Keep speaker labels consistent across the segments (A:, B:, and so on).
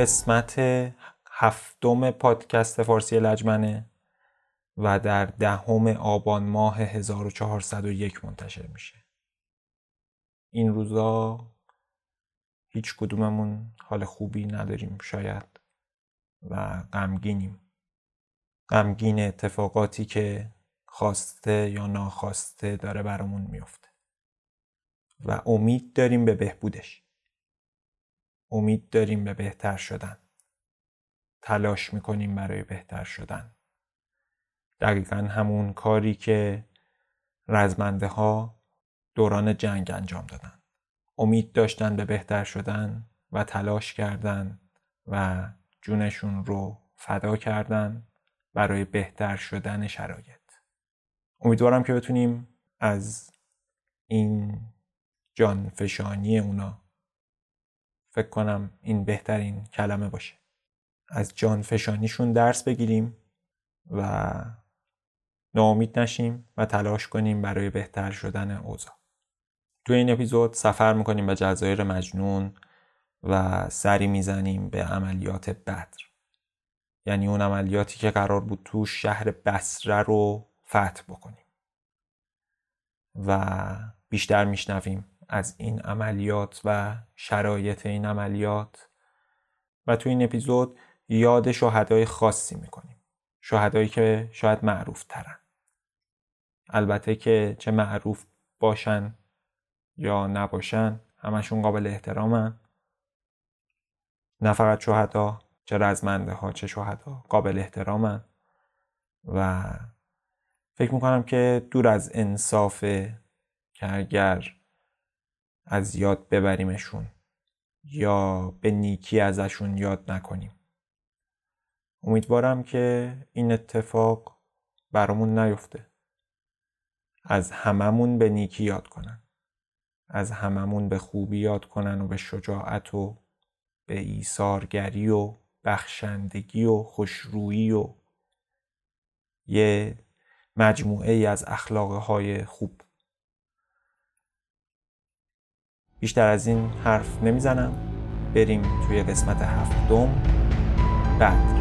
A: قسمت هفتم پادکست فارسی لجمنه. و در دهم آبان ماه 1401 منتشر میشه. این روزا هیچ کدوممون حال خوبی نداریم شاید و غمگینیم. غمگین اتفاقاتی که خواسته یا ناخواسته داره برامون میفته. و امید داریم به بهبودش. امید داریم به بهتر شدن. تلاش می‌کنیم برای بهتر شدن. دقیقا همون کاری که رزمنده ها دوران جنگ انجام دادن. امید داشتن به بهتر شدن و تلاش کردن و جونشون رو فدا کردن برای بهتر شدن شرایط. امیدوارم که بتونیم از این جانفشانی اونا فکر کنم این بهترین کلمه باشه. از جان فشانیشون درس بگیریم و ناامید نشیم و تلاش کنیم برای بهتر شدن اوضاع. تو این اپیزود سفر می‌کنیم به جزایر مجنون و سری می‌زنیم به عملیات بدر. یعنی اون عملیاتی که قرار بود تو شهر بسره رو فتح بکنیم. و بیشتر میشنویم از این عملیات و شرایط این عملیات. و تو این اپیزود یاد شهدای خاصی می‌کنیم. شهدایی که شاید معروف ترن البته که چه معروف باشن یا نباشن همشون قابل احترامن. نه فقط شهدا چه رزمنده ها چه شهدا قابل احترامن. و فکر می‌کنم که دور از انصافه که اگر از یاد ببریمشون یا به نیکی ازشون یاد نکنیم. امیدوارم که این اتفاق برامون نیفته. از هممون به نیکی یاد کنن. از هممون به خوبی یاد کنن و به شجاعت و به ایثارگری و بخشندگی و خوشرویی و یه مجموعه ای از اخلاقه های خوب. بیشتر از این حرف نمی‌زنم. بریم توی قسمت هفتم. بعد.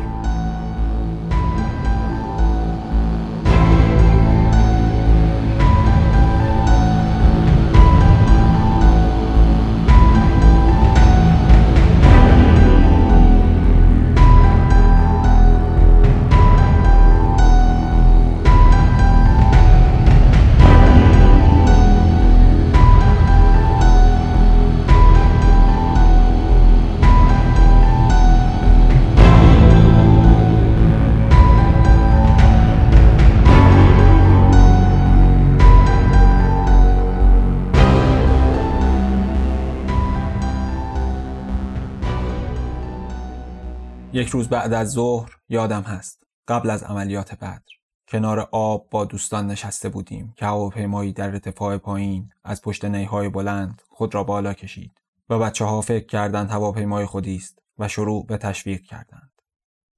A: یک روز بعد از ظهر یادم هست قبل از عملیات بدر کنار آب با دوستان نشسته بودیم که هواپیمایی در ارتفاع پایین از پشت نیهای بلند خود را بالا کشید و بچه ها فکر کردند هواپیمای خودی است و شروع به تشویق کردند.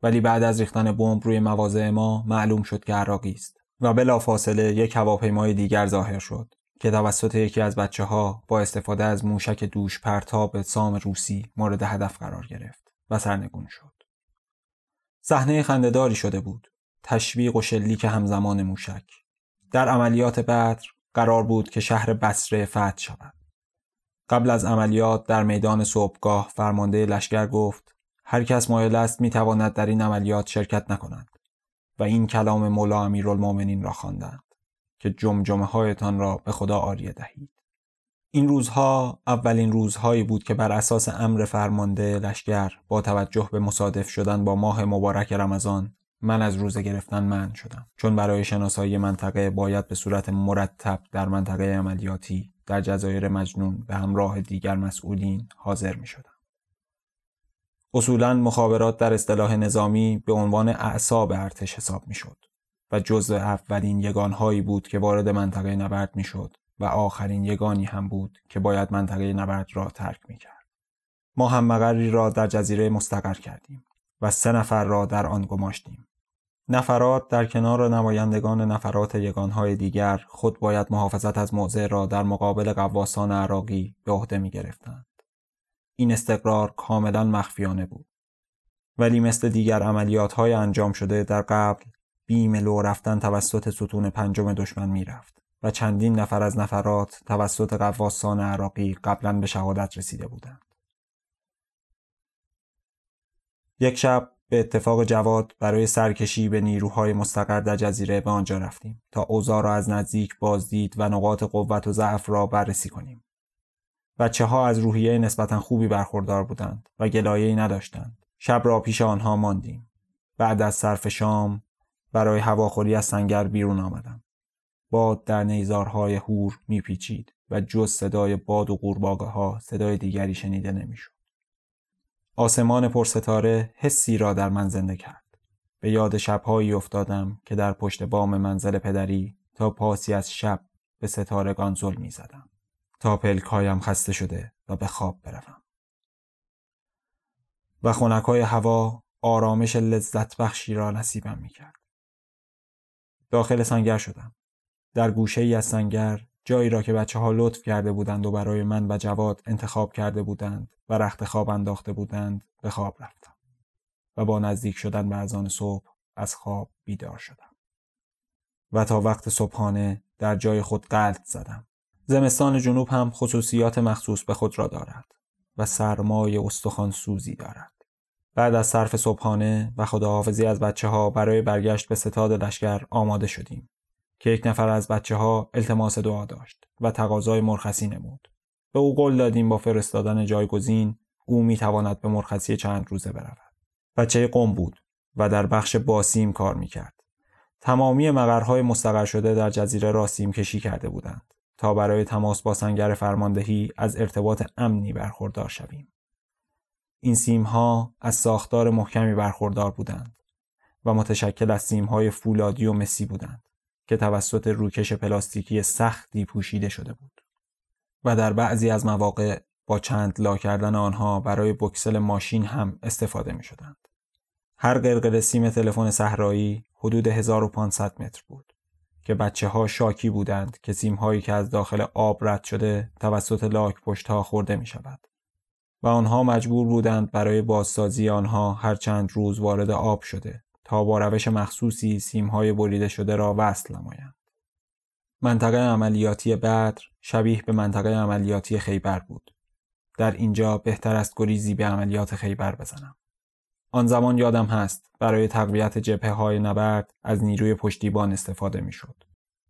A: ولی بعد از ریختن بمب روی مواضع ما معلوم شد که عراقی است و بلافاصله یک هواپیمای دیگر ظاهر شد که توسط یکی از بچه ها با استفاده از موشک دوش پرتاب سام روسی مورد هدف قرار گرفت و سرنگون شد. صحنه خندهداری شده بود. تشویق و شلیک همزمان موشک. در عملیات بدر قرار بود که شهر بسره فتح شود. قبل از عملیات در میدان صبحگاه فرمانده لشکر گفت هر کس مایل است می‌تواند در این عملیات شرکت نکند. و این کلام مولا امیرالمؤمنین را خواندند که جمجمه هایتان را به خدا آریه دهید. این روزها اولین روزهایی بود که بر اساس امر فرمانده لشکر با توجه به مصادف شدن با ماه مبارک رمضان من از روزه گرفتن من شدم چون برای شناسایی منطقه باید به صورت مرتب در منطقه عملیاتی در جزایر مجنون به همراه دیگر مسئولین حاضر می شدم. اصولا مخابرات در اصطلاح نظامی به عنوان اعصاب ارتش حساب می شد. و جزو اولین یگانهایی بود که وارد منطقه نبرد می‌شد و آخرین یگانی هم بود که باید منطقه نبرد را ترک می کرد. ما هم مقری را در جزیره مستقر کردیم و سه نفر را در آن گماشتیم. نفرات در کنار نمایندگان نفرات یگانهای دیگر خود باید محافظت از موضع را در مقابل قواسان عراقی به عهده می گرفتند. این استقرار کاملا مخفیانه بود. ولی مثل دیگر عملیات های انجام شده در قبل بیم لو رفتن توسط ستون پنجم دشمن می‌رفت و چندین نفر از نفرات توسط قواسان عراقی قبلا به شهادت رسیده بودند. یک شب به اتفاق جواد برای سرکشی به نیروهای مستقر در جزیره به آنجا رفتیم تا اوضاع را از نزدیک بازدید و نقاط قوت و ضعف را بررسی کنیم. بچه ها از روحیه نسبتا خوبی برخوردار بودند و گلایه‌ای نداشتند. شب را پیش آنها ماندیم. بعد از صرف شام برای هواخوری از سنگر بیرون آمدم. باد در نیزارهای هور میپیچید و جز صدای باد و قورباغه ها صدای دیگری شنیده نمی‌شد. آسمان پرستاره حسی را در من زنده کرد. به یاد شبهایی افتادم که در پشت بام منزل پدری تا پاسی از شب به ستارگان ظلم می زدم. تا پلکایم خسته شده و به خواب بروم. و خونکای هوا آرامش لذت بخشی را نصیبم می کرد. داخل سنگر شدم. در گوشه ای از سنگر جایی را که بچه ها لطف کرده بودند و برای من و جواد انتخاب کرده بودند و رخت خواب انداخته بودند به خواب رفتم و با نزدیک شدن به اذان صبح از خواب بیدار شدم و تا وقت صبحانه در جای خود قلط زدم. زمستان جنوب هم خصوصیات مخصوص به خود را دارد و سرمای استخوان سوزی دارد. بعد از صرف صبحانه و خداحافظی از بچه ها برای برگشت به ستاد لشکر آماده شدیم. که یک نفر از بچه ها التماس دعا داشت و تقاضای مرخصی نمود. به او قول دادیم با فرستادن جایگزین او می تواند به مرخصی چند روزه برود. بچه قم بود و در بخش باسیم کار می کرد. تمامی مقرهای مستقر شده در جزیره را سیم کشی کرده بودند تا برای تماس با سنگر فرماندهی از ارتباط امنی برخوردار شویم. این سیم ها از ساختار محکمی برخوردار بودند و متشکل از سیم های فولادی و مسی بودند. که توسط روکش پلاستیکی سختی پوشیده شده بود و در بعضی از مواقع با چند لا کردن آنها برای بکسل ماشین هم استفاده می شدند. هر قرقر سیم تلفن صحرایی حدود 1500 متر بود که بچه ها شاکی بودند که سیم هایی که از داخل آب رد شده توسط لاک پشت ها خورده می شود. و آنها مجبور بودند برای بازسازی آنها هر چند روز وارد آب شده با روش مخصوصی سیمهای بریده شده را وصل نمایند. منطقه عملیاتی بدر شبیه به منطقه عملیاتی خیبر بود. در اینجا بهتر است گریزی به عملیات خیبر بزنم. آن زمان یادم هست برای تقویت جبهه های نبرد از نیروی پشتیبان استفاده می شد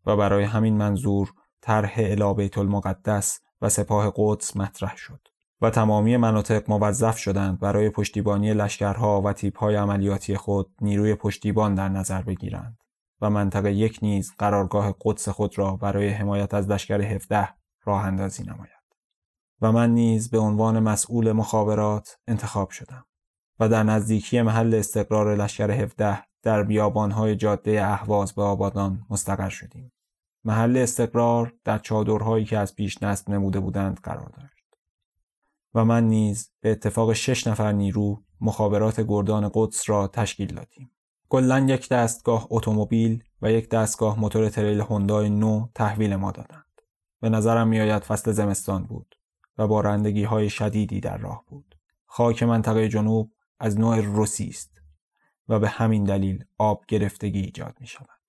A: و برای همین منظور طرح بیت المقدس و سپاه قدس مطرح شد. و تمامی مناطق موظف شدند برای پشتیبانی لشکرها و تیپهای عملیاتی خود نیروی پشتیبان در نظر بگیرند و منطقه یک نیز قرارگاه قدس خود را برای حمایت از لشکر 17 راه اندازی نماید. و من نیز به عنوان مسئول مخابرات انتخاب شدم و در نزدیکی محل استقرار لشکر 17 در بیابانهای جاده اهواز به آبادان مستقر شدیم. محل استقرار در چادرهایی که از پیش نصب نموده بودند قرار داشت. و من نیز به اتفاق شش نفر نیرو مخابرات گردان قدس را تشکیل دادیم. کلا یک دستگاه اتومبیل و یک دستگاه موتور تریل هوندای نو تحویل ما دادند. به نظرم میآید فصل زمستان بود و با رندگی های شدیدی در راه بود. خاک منطقه جنوب از نوع روسی است و به همین دلیل آب گرفتگی ایجاد می شود.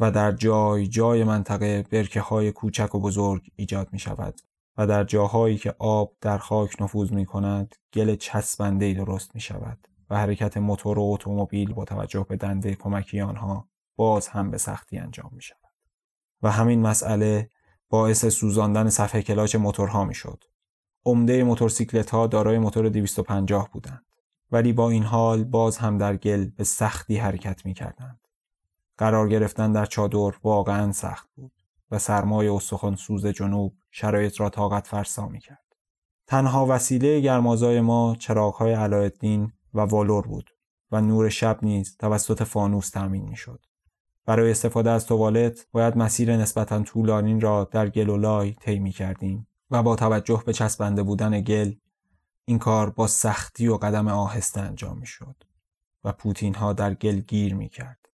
A: و در جای جای منطقه برکه های کوچک و بزرگ ایجاد می شود و در جاهایی که آب در خاک نفوذ می کند گل چسبنده درست می شود و حرکت موتور و اتومبیل با توجه به دنده کمکی آنها باز هم به سختی انجام می شود. و همین مسئله باعث سوزاندن صفحه کلاچ موتورها می شد. عمده موتورسیکلت ها دارای موتور 250 بودند ولی با این حال باز هم در گل به سختی حرکت می کردند. قرار گرفتن در چادر واقعا سخت بود. و سرمای استخوان سوز جنوب شرایط را طاقت فرسا می کرد. تنها وسیله گرمازای ما چراغهای علایالدین و والور بود و نور شب نیز توسط فانوس تامین می‌شد. برای استفاده از توالت باید مسیر نسبتا طولانی را در گل و لای طی کردیم و با توجه به چسبنده بودن گل این کار با سختی و قدم آهسته انجام شد و پوتین ها در گل گیر می کرد.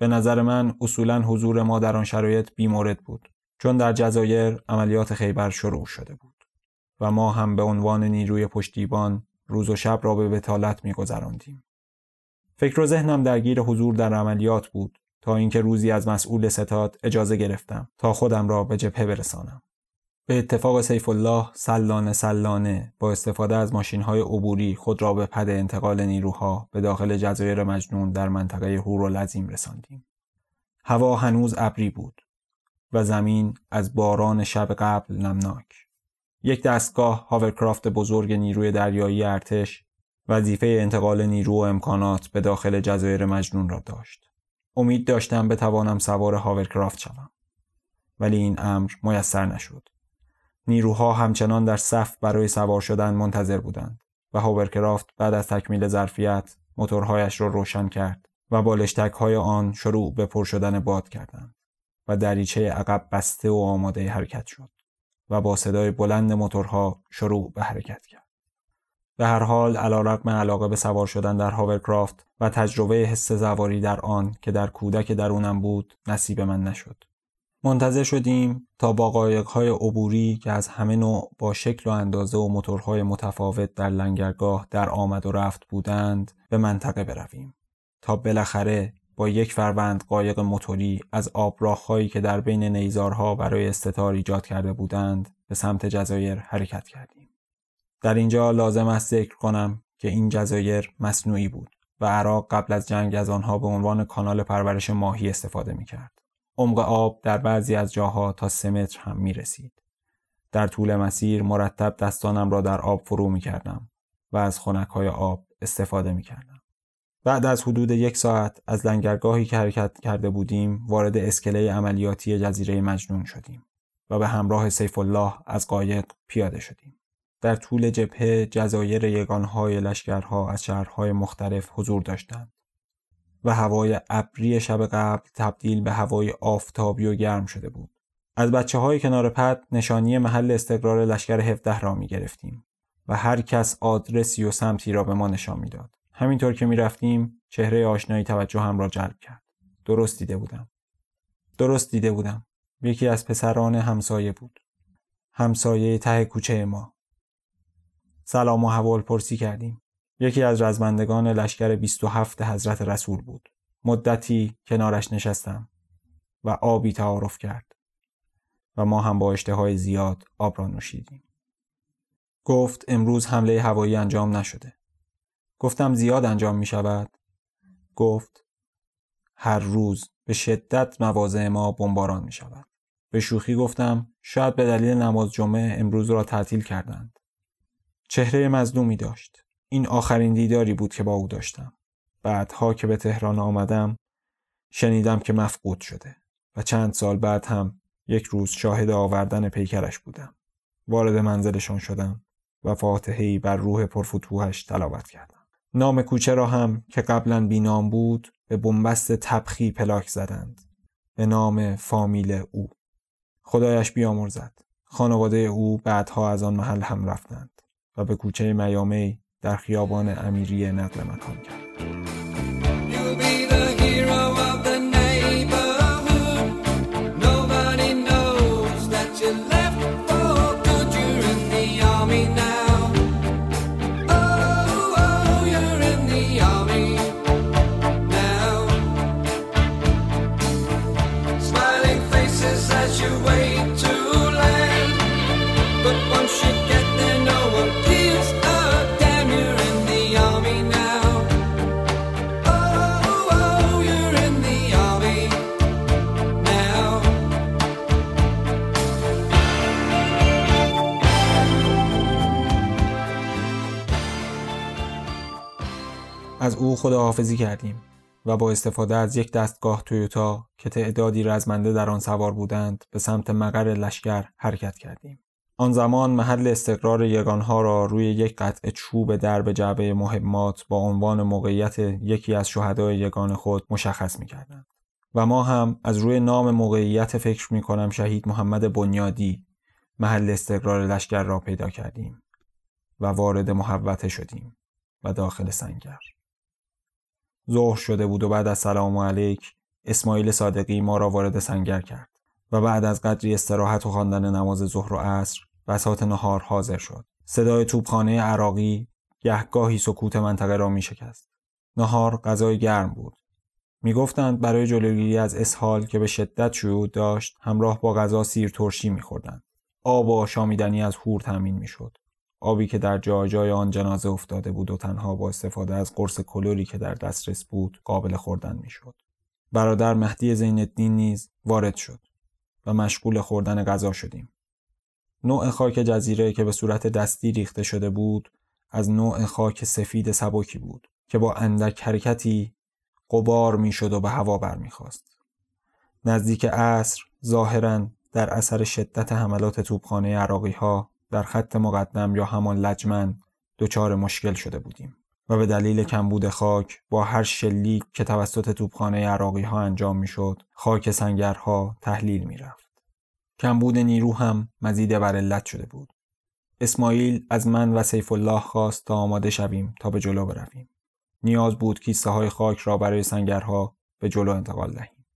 A: به نظر من اصولا حضور ما در آن شرایط بیمورد بود چون در جزایر عملیات خیبر شروع شده بود و ما هم به عنوان نیروی پشتیبان روز و شب را به بتالت می گذراندیم. فکر و ذهنم درگیر حضور در عملیات بود تا اینکه روزی از مسئول ستاد اجازه گرفتم تا خودم را به جبهه برسانم. به اتفاق سیف الله سلانه سلانه با استفاده از ماشین های عبوری خود را به پد انتقال نیروها به داخل جزایر مجنون در منطقه هور و لزیم رساندیم. هوا هنوز ابری بود و زمین از باران شب قبل نمناک. یک دستگاه هاورکرافت بزرگ نیروی دریایی ارتش وظیفه انتقال نیرو و امکانات به داخل جزایر مجنون را داشت. امید داشتم بتوانم سوار هاورکرافت شوم. ولی این امر میسر نشد. نیروها همچنان در صف برای سوار شدن منتظر بودند و هاورکرافت بعد از تکمیل ظرفیت موتورهایش را رو روشن کرد و بالشتک های آن شروع به پر شدن باد کردند و دریچه عقب بسته و آماده حرکت شد و با صدای بلند موتورها شروع به حرکت کرد. به هر حال علیرغم علاقه به سوار شدن در هاورکرافت و تجربه حس زواری در آن که در کودک درونم بود نصیب من نشد. منتظر شدیم تا با قایقهای عبوری که از همه نوع با شکل و اندازه و موتورهای متفاوت در لنگرگاه در آمد و رفت بودند به منطقه برویم تا بالاخره با یک فروند قایق موتوری از آبراههایی که در بین نیزارها برای استتار ایجاد کرده بودند به سمت جزایر حرکت کردیم در اینجا لازم است ذکر کنم که این جزایر مصنوعی بود و عراق قبل از جنگ از آنها به عنوان کانال پرورش ماهی استفاده می کرد. عمق آب در بعضی از جاها تا سه متر هم می رسید. در طول مسیر مرتب دستانم را در آب فرو می کردم و از خونک های آب استفاده می کردم. بعد از حدود یک ساعت از لنگرگاهی که حرکت کرده بودیم وارد اسکله عملیاتی جزیره مجنون شدیم و به همراه سیف الله از قایق پیاده شدیم. در طول جبهه جزایر یگانهای لشکرها از شهرهای مختلف حضور داشتند. و هوای ابری شب قبل تبدیل به هوای آفتابی و گرم شده بود. از بچه های کنار پد نشانی محل استقرار لشکر 17 را می گرفتیم و هر کس آدرسی و سمتی را به ما نشان می‌داد. همینطور که می رفتیم چهره آشنایی توجه هم را جلب کرد. درست دیده بودم. درست دیده بودم. یکی از پسران همسایه بود. همسایه ته کوچه ما. سلام و حوال پرسی کردیم. یکی از رزمندگان لشکر 27 حضرت رسول بود. مدتی کنارش نشستم و آبی تعارف کرد و ما هم با اشتهای زیاد آب را نوشیدیم. گفت امروز حمله هوایی انجام نشده. گفتم زیاد انجام می شود. گفت هر روز به شدت مواضع ما بمباران می شود. به شوخی گفتم شاید به دلیل نماز جمعه امروز را تعطیل کردند. چهره مظلومی داشت. این آخرین دیداری بود که با او داشتم. بعدها که به تهران آمدم شنیدم که مفقود شده و چند سال بعد هم یک روز شاهد آوردن پیکرش بودم. وارد منزلشان شدم و فاتحهی بر روح پرفتوهش تلاوت کردم. نام کوچه را هم که قبلا بینام بود به بنبست تبخی پلاک زدند. به نام فامیل او. خدایش بیامرزد. خانواده او بعدها از آن محل هم رفتند و به کوچه میامی در خیابان امیری نقل مکان کرد. از او خداحافظی کردیم و با استفاده از یک دستگاه تویوتا که تعدادی رزمنده در آن سوار بودند به سمت مقر لشکر حرکت کردیم. آن زمان محل استقرار یگانها را روی یک قطع چوب درب جعبه مهمات با عنوان موقعیت یکی از شهدای یگان خود مشخص می کردن. و ما هم از روی نام موقعیت فکر می کنم شهید محمد بنیادی محل استقرار لشکر را پیدا کردیم و وارد محوته شدیم و داخل سنگر. ظهر شده بود و بعد از سلام علیک اسماعیل صادقی ما را وارد سنگر کرد و بعد از قدری استراحت و خواندن نماز ظهر و عصر بسات نهار حاضر شد. صدای توپخانه عراقی گهگاهی سکوت منطقه را می شکست. نهار غذای گرم بود. می گفتند برای جلوگیری از اسهال که به شدت شیوع داشت همراه با غذا سیر ترشی می خوردند. آب و آشامیدنی از هور تامین می شد. آبی که در جای جای آن جنازه افتاده بود و تنها با استفاده از قرص کلوری که در دسترس بود قابل خوردن می شد. برادر مهدی زین نیز وارد شد و مشغول خوردن غذا شدیم. نوع خاک جزیره که به صورت دستی ریخته شده بود از نوع خاک سفید سبکی بود که با اندک حرکتی قبار می‌شد و به هوا برمیخواست. نزدیک عصر ظاهرا در اثر شدت حملات توپخانه عراقی ها در خط مقدم یا همان لجمن دچار مشکل شده بودیم و به دلیل کمبود خاک با هر شلیک که توسط توپخانه عراقی ها انجام می‌شد خاک سنگرها تحلیل می‌رفت. کمبود نیرو هم مزید بر علت شده بود. اسماعیل از من و سیف الله خواست تا آماده شویم تا به جلو برویم. نیاز بود کیسه های خاک را برای سنگرها به جلو انتقال دهیم.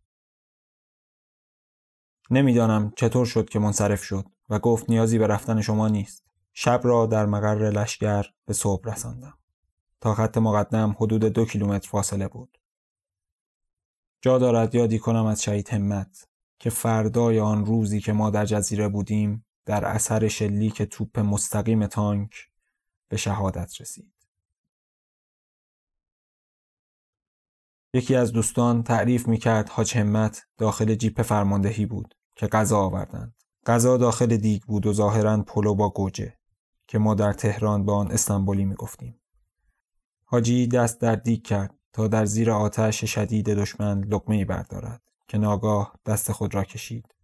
A: نمی‌دانم چطور شد که منصرف شد و گفت نیازی به رفتن شما نیست. شب را در مقر لشگر به صبح رساندم. تا خط مقدم حدود دو کیلومتر فاصله بود. جا دارد یادی کنم از شهید همت که فردای آن روزی که ما در جزیره بودیم در اثر شلیک توپ مستقیم تانک به شهادت رسید. یکی از دوستان تعریف می کرد حاج همت داخل جیپ فرماندهی بود که غذا آوردند. غذا داخل دیگ بود و ظاهرا پلو با گوجه که ما در تهران به آن استانبولی می گفتیم. حاجی دست در دیگ کرد تا در زیر آتش شدید دشمن لقمه بردارد. که ناگاه دست خود را کشید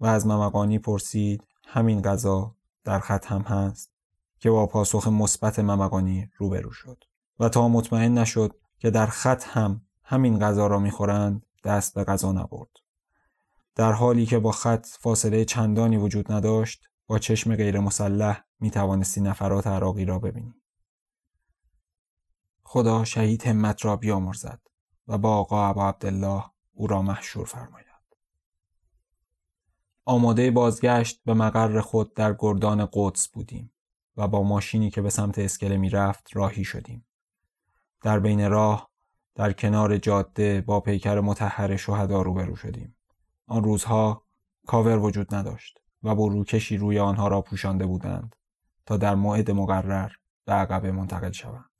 A: و از ممقانی پرسید همین غذا در خط هم هست که با پاسخ مثبت ممقانی روبرو شد و تا مطمئن نشد که در خط هم همین غذا را می‌خورند دست به غذا نبرد در حالی که با خط فاصله چندانی وجود نداشت با چشم غیر مسلح می توانستی نفرات عراقی را ببینی. خدا شهید همت را بیامرزد و با آقا ابا عبدالله او را محشور فرماید آماده بازگشت به مقر خود در گردان قدس بودیم و با ماشینی که به سمت اسکله می رفت راهی شدیم. در بین راه در کنار جاده با پیکر متحر شهدا روبرو شدیم. آن روزها کاور وجود نداشت و بروکشی روی آنها را پوشانده بودند تا در موعد مقرر به عقبه منتقل شوند.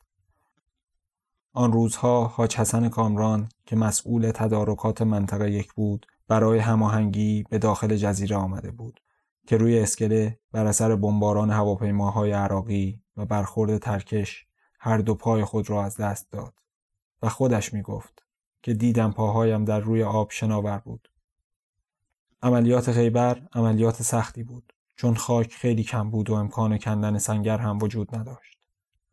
A: آن روزها حاج حسن کامران که مسئول تدارکات منطقه یک بود برای هماهنگی به داخل جزیره آمده بود که روی اسکله بر اثر بمباران هواپیماهای عراقی و برخورد ترکش هر دو پای خود را از دست داد و خودش می گفت که دیدم پاهایم در روی آب شناور بود. عملیات خیبر عملیات سختی بود چون خاک خیلی کم بود و امکان کندن سنگر هم وجود نداشت.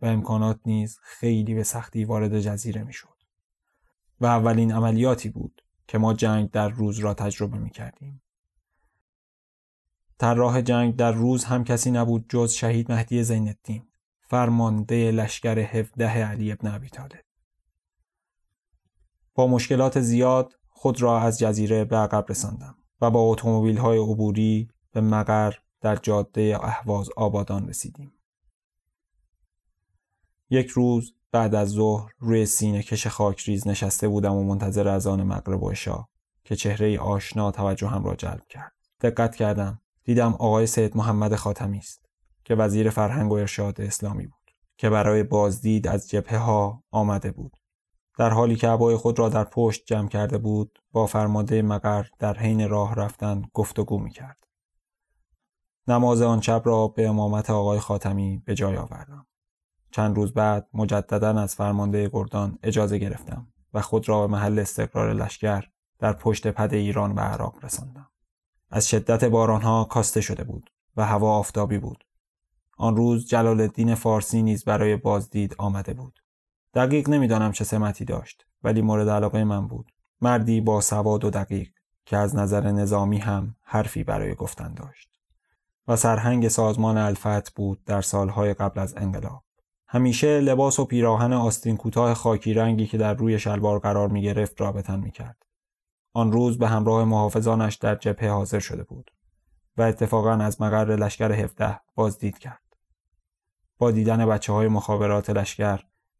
A: و امکانات نیز خیلی به سختی وارد جزیره می‌شد. و اولین عملیاتی بود که ما جنگ در روز را تجربه می کردیم. راه جنگ در روز هم کسی نبود جز شهید مهدی زین فرمانده لشکر 17 علی ابن ابی طالب. با مشکلات زیاد خود را از جزیره به عقب رساندم و با اتومبیل های عبوری به مقر در جاده اهواز آبادان رسیدیم. یک روز بعد از ظهر روی سینه کش خاک ریز نشسته بودم و منتظر از آن مغرب و شا که چهره آشنا توجه هم را جلب کرد. دقت کردم. دیدم آقای سید محمد خاتمی است که وزیر فرهنگ و ارشاد اسلامی بود که برای بازدید از جبهه ها آمده بود. در حالی که عبای خود را در پشت جمع کرده بود با فرمانده مقر در حین راه رفتن گفتگو می کرد. نماز آن شب را به امامت آقای خاتمی به جای آوردم. چند روز بعد مجددا از فرمانده گردان اجازه گرفتم و خود را به محل استقرار لشکر در پشت پد ایران و عراق رساندم. از شدت بارانها کاسته شده بود و هوا آفتابی بود. آن روز جلال الدین فارسی نیز برای بازدید آمده بود. دقیق نمی‌دانم چه سمتی داشت ولی مورد علاقه من بود. مردی با سواد و دقیق که از نظر نظامی هم حرفی برای گفتن داشت. و سرهنگ سازمان الفت بود در سالهای قبل از انقلاب. همیشه لباس و پیراهن آستین کوتاه خاکی رنگی که در روی شلوار قرار می گرفت را بتن می کرد. آن روز به همراه محافظانش در جبهه حاضر شده بود و اتفاقا از مقر لشکر 17 بازدید کرد. با دیدن بچه های مخابرات لشکر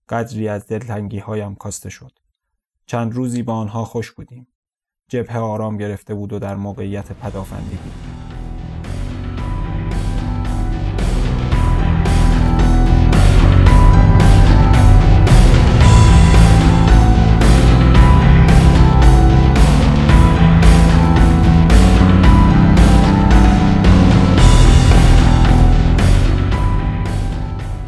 A: قدری از دلتنگی هایم کاسته شد. چند روزی با آنها خوش بودیم. جبهه آرام گرفته بود و در موقعیت پدافندی بود.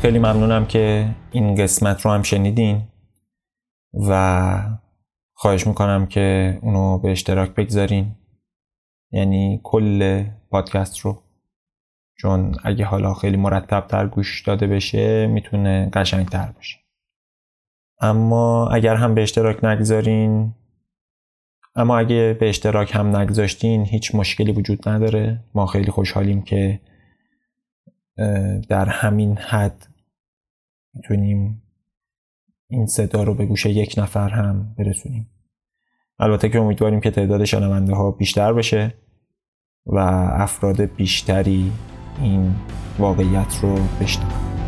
A: خیلی ممنونم که این قسمت رو هم شنیدین و خواهش می‌کنم که اونو به اشتراک بگذارین. یعنی کل پادکست رو. چون اگه حالا خیلی مرتب تر گوش داده بشه می‌تونه قشنگ تر باشه. اما اگر هم به اشتراک نگذارین اما اگه به اشتراک هم نگذاشتین هیچ مشکلی وجود نداره. ما خیلی خوشحالیم که در همین حد می‌تونیم این صدا رو به گوش یک نفر هم برسونیم. البته که امیدواریم که تعداد شنونده ها بیشتر بشه و افراد بیشتری این واقعیت رو بشنوند